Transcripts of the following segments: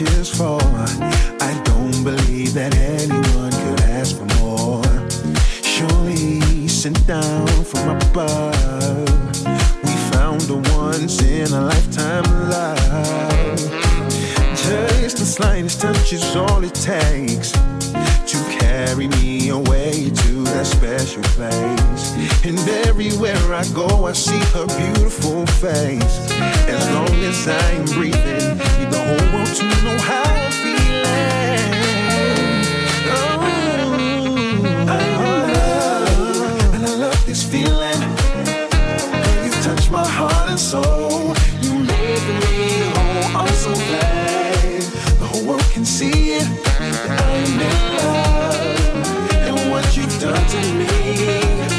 reaches for. I don't believe that anyone could ask for more. Surely sent down from above, we found a once in a lifetime love. Just the slightest touch is all it takes carry me away to that special place. And everywhere I go, I see her beautiful face. As long as I am breathing, need the whole world to know how I'm feeling. Oh, I love, and I love this feeling. You touch my heart and soul. to me.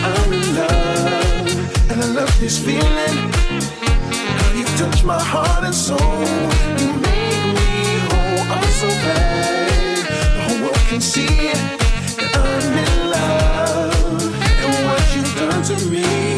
I'm in love, and I love this feeling. You touch my heart and soul. You make me whole. So bad. The whole world can see it. That I'm in love, and what you've done to me.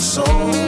soul.